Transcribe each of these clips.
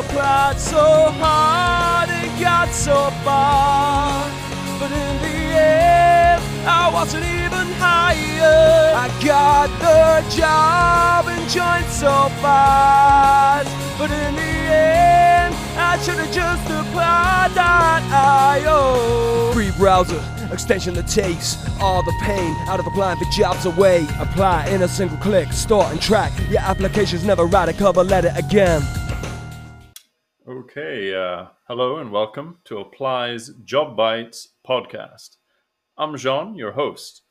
applied so hard and got so far. But in the end, I wasn't even hired. I got the job and joined so fast. But in the end, I should have just applied that .io. Free browser, extension that takes all the pain out of applying for jobs away. Apply in a single click, start and track. Your application's never write a cover letter again. Okay, uh, hello and welcome to Apply's Job Bites podcast. I'm Jean, your host,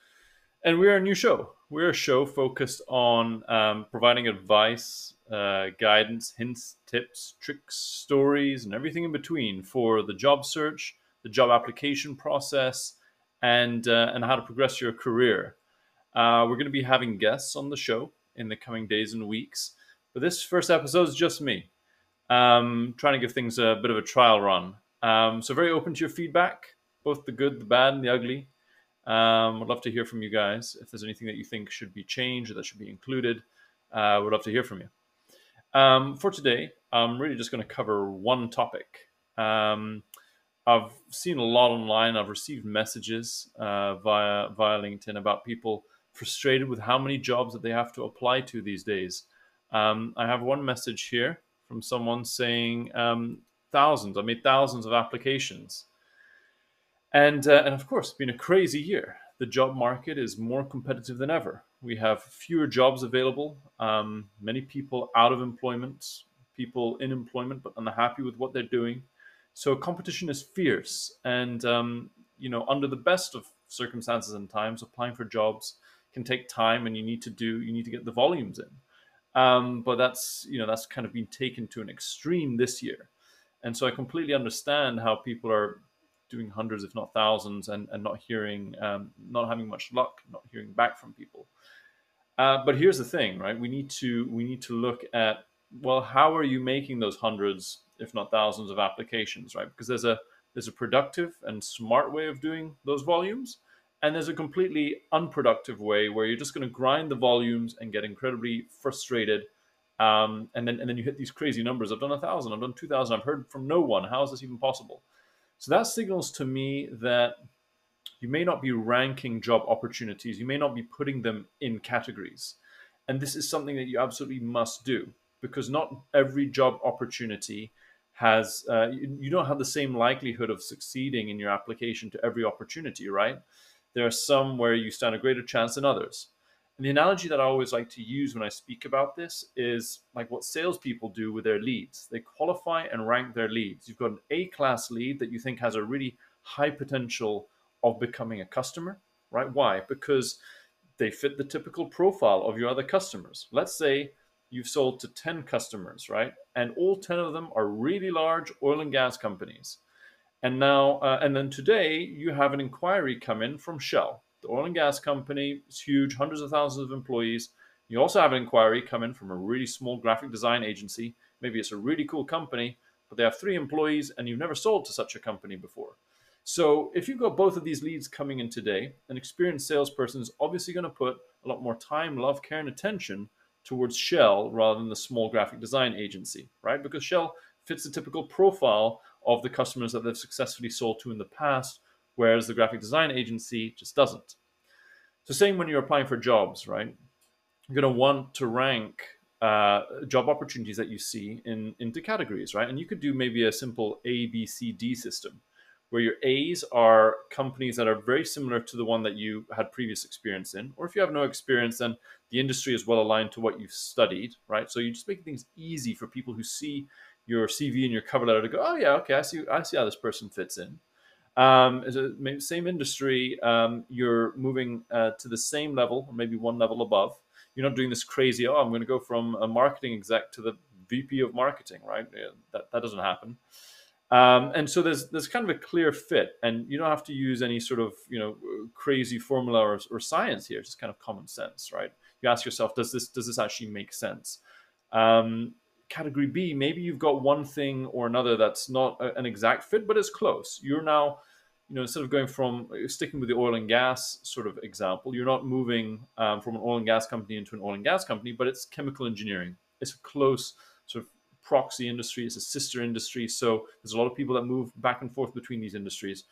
and we're a new show. We're a show focused on um, providing advice, uh, guidance, hints, tips, tricks, stories, and everything in between for the job search, the job application process, and uh, and how to progress your career. Uh, we're going to be having guests on the show in the coming days and weeks, but this first episode is just me um, trying to give things a bit of a trial run. Um, so very open to your feedback, both the good, the bad, and the ugly. Um, would love to hear from you guys. If there's anything that you think should be changed or that should be included, uh, would love to hear from you. Um, for today, I'm really just going to cover one topic. Um, I've seen a lot online. I've received messages uh, via via LinkedIn about people frustrated with how many jobs that they have to apply to these days. Um, I have one message here from someone saying um, thousands. I made thousands of applications, and uh, and of course, it's been a crazy year. The job market is more competitive than ever. We have fewer jobs available. Um, many people out of employment, people in employment but unhappy with what they're doing. So competition is fierce, and um, you know, under the best of circumstances and times, applying for jobs can take time, and you need to do you need to get the volumes in. Um, but that's you know that's kind of been taken to an extreme this year, and so I completely understand how people are doing hundreds, if not thousands, and, and not hearing, um, not having much luck, not hearing back from people. Uh, but here's the thing, right? We need to we need to look at well, how are you making those hundreds, if not thousands, of applications, right? Because there's a there's a productive and smart way of doing those volumes, and there's a completely unproductive way where you're just going to grind the volumes and get incredibly frustrated. Um, and then and then you hit these crazy numbers. I've done a thousand. I've done two thousand. I've heard from no one. How is this even possible? So that signals to me that you may not be ranking job opportunities. You may not be putting them in categories. And this is something that you absolutely must do because not every job opportunity has, uh, you, you don't have the same likelihood of succeeding in your application to every opportunity, right? There are some where you stand a greater chance than others. And the analogy that I always like to use when I speak about this is like what salespeople do with their leads. They qualify and rank their leads. You've got an A class lead that you think has a really high potential of becoming a customer, right? Why? Because they fit the typical profile of your other customers. Let's say you've sold to 10 customers, right? And all 10 of them are really large oil and gas companies. And now, uh, and then today, you have an inquiry come in from Shell. The oil and gas company It's huge, hundreds of thousands of employees. You also have an inquiry come in from a really small graphic design agency. Maybe it's a really cool company, but they have three employees and you've never sold to such a company before. So if you've got both of these leads coming in today, an experienced salesperson is obviously going to put a lot more time, love, care, and attention towards Shell rather than the small graphic design agency, right? Because Shell fits the typical profile of the customers that they've successfully sold to in the past, whereas the graphic design agency just doesn't. So, same when you're applying for jobs, right? You're going to want to rank uh, job opportunities that you see in into categories, right? And you could do maybe a simple A, B, C, D system, where your A's are companies that are very similar to the one that you had previous experience in, or if you have no experience, then the industry is well aligned to what you've studied, right? So you're just make things easy for people who see your CV and your cover letter to go, oh yeah, okay, I see, I see how this person fits in. Um, a, same industry, um, you're moving uh, to the same level, or maybe one level above. You're not doing this crazy. Oh, I'm going to go from a marketing exec to the VP of marketing, right? Yeah, that that doesn't happen. Um, and so there's there's kind of a clear fit, and you don't have to use any sort of you know crazy formula or, or science here. It's just kind of common sense, right? You ask yourself, does this does this actually make sense? Um, category B, maybe you've got one thing or another that's not a, an exact fit, but it's close. You're now, you know, instead of going from sticking with the oil and gas sort of example, you're not moving um, from an oil and gas company into an oil and gas company, but it's chemical engineering. It's a close sort of proxy industry, it's a sister industry. So there's a lot of people that move back and forth between these industries,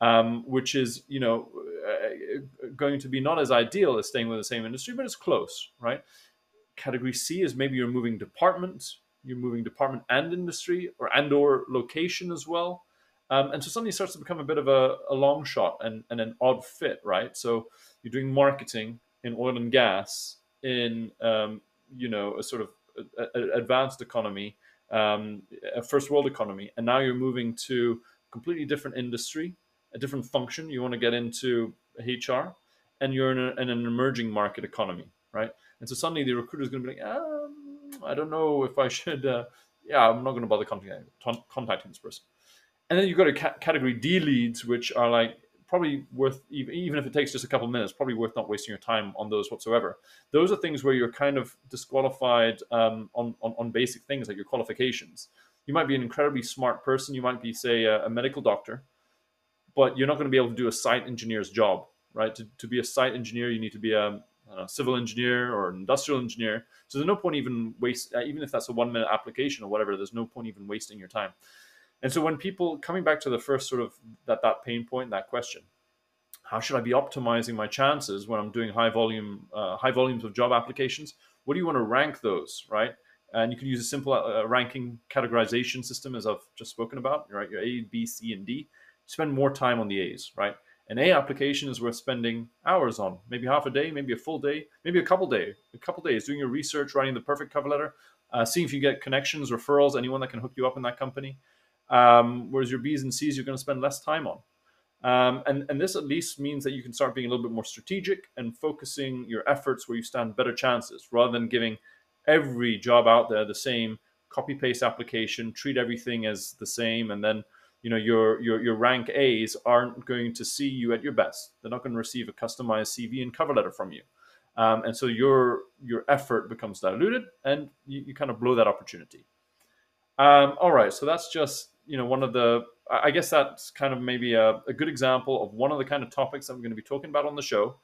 um, which is you know uh, going to be not as ideal as staying with the same industry, but it's close, right? Category C is maybe you're moving department, you're moving department and industry, or and or location as well. Um, and so suddenly it starts to become a bit of a, a long shot and, and an odd fit, right? So you're doing marketing in oil and gas in um, you know a sort of a, a advanced economy, um, a first world economy, and now you're moving to completely different industry, a different function. You want to get into HR, and you're in, a, in an emerging market economy, right? And so suddenly the recruiter is going to be like, um, I don't know if I should. Uh, yeah, I'm not going to bother contacting, contacting this person. And then you've got a ca- category D leads, which are like probably worth even if it takes just a couple of minutes probably worth not wasting your time on those whatsoever those are things where you're kind of disqualified um, on, on, on basic things like your qualifications you might be an incredibly smart person you might be say a, a medical doctor but you're not going to be able to do a site engineer's job right to, to be a site engineer you need to be a, civil engineer or industrial engineer so there's no point even waste uh, even if that's a one minute application or whatever there's no point even wasting your time and so when people coming back to the first sort of that that pain point, that question, how should I be optimizing my chances when I'm doing high volume uh, high volumes of job applications? What do you want to rank those, right? And you can use a simple uh, ranking categorization system, as I've just spoken about, right? Your A, B, C, and D. Spend more time on the A's, right? An A application is worth spending hours on, maybe half a day, maybe a full day, maybe a couple day, a couple days, doing your research, writing the perfect cover letter, uh, seeing if you get connections, referrals, anyone that can hook you up in that company. Um, whereas your B's and C's you're going to spend less time on. Um, and, and this at least means that you can start being a little bit more strategic and focusing your efforts where you stand better chances rather than giving every job out there the same copy paste application, treat everything as the same, and then you know your your your rank A's aren't going to see you at your best. They're not going to receive a customized CV and cover letter from you, um, and so your your effort becomes diluted, and you, you kind of blow that opportunity. Um, all right, so that's just you know one of the I guess that's kind of maybe a, a, good example of one of the kind of topics that we're going to be talking about on the show.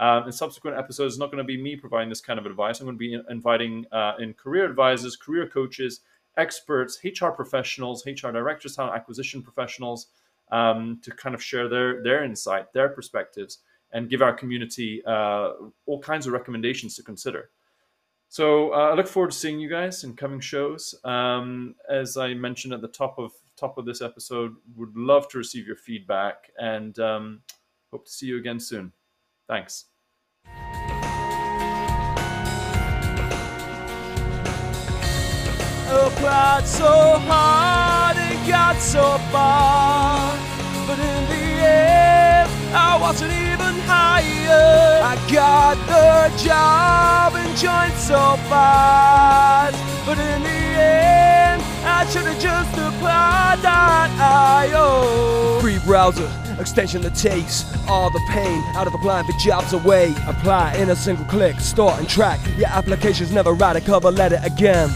Um, in subsequent episodes, it's not going to be me providing this kind of advice. I'm going to be inviting uh, in career advisors, career coaches, experts, HR professionals, HR directors, talent acquisition professionals um, to kind of share their their insight, their perspectives, and give our community uh, all kinds of recommendations to consider. So uh, I look forward to seeing you guys in coming shows. Um, as I mentioned at the top of top of this episode, would love to receive your feedback and um, hope to see you again soon. Thanks. Applied so hard and got so far, but in the end, I wasn't even higher. I got the job and joined so fast, but in the end, I should have just applied that. Free browser, extension that takes all the pain out of applying for jobs away. Apply in a single click, start and track. Your application's never write a cover letter again.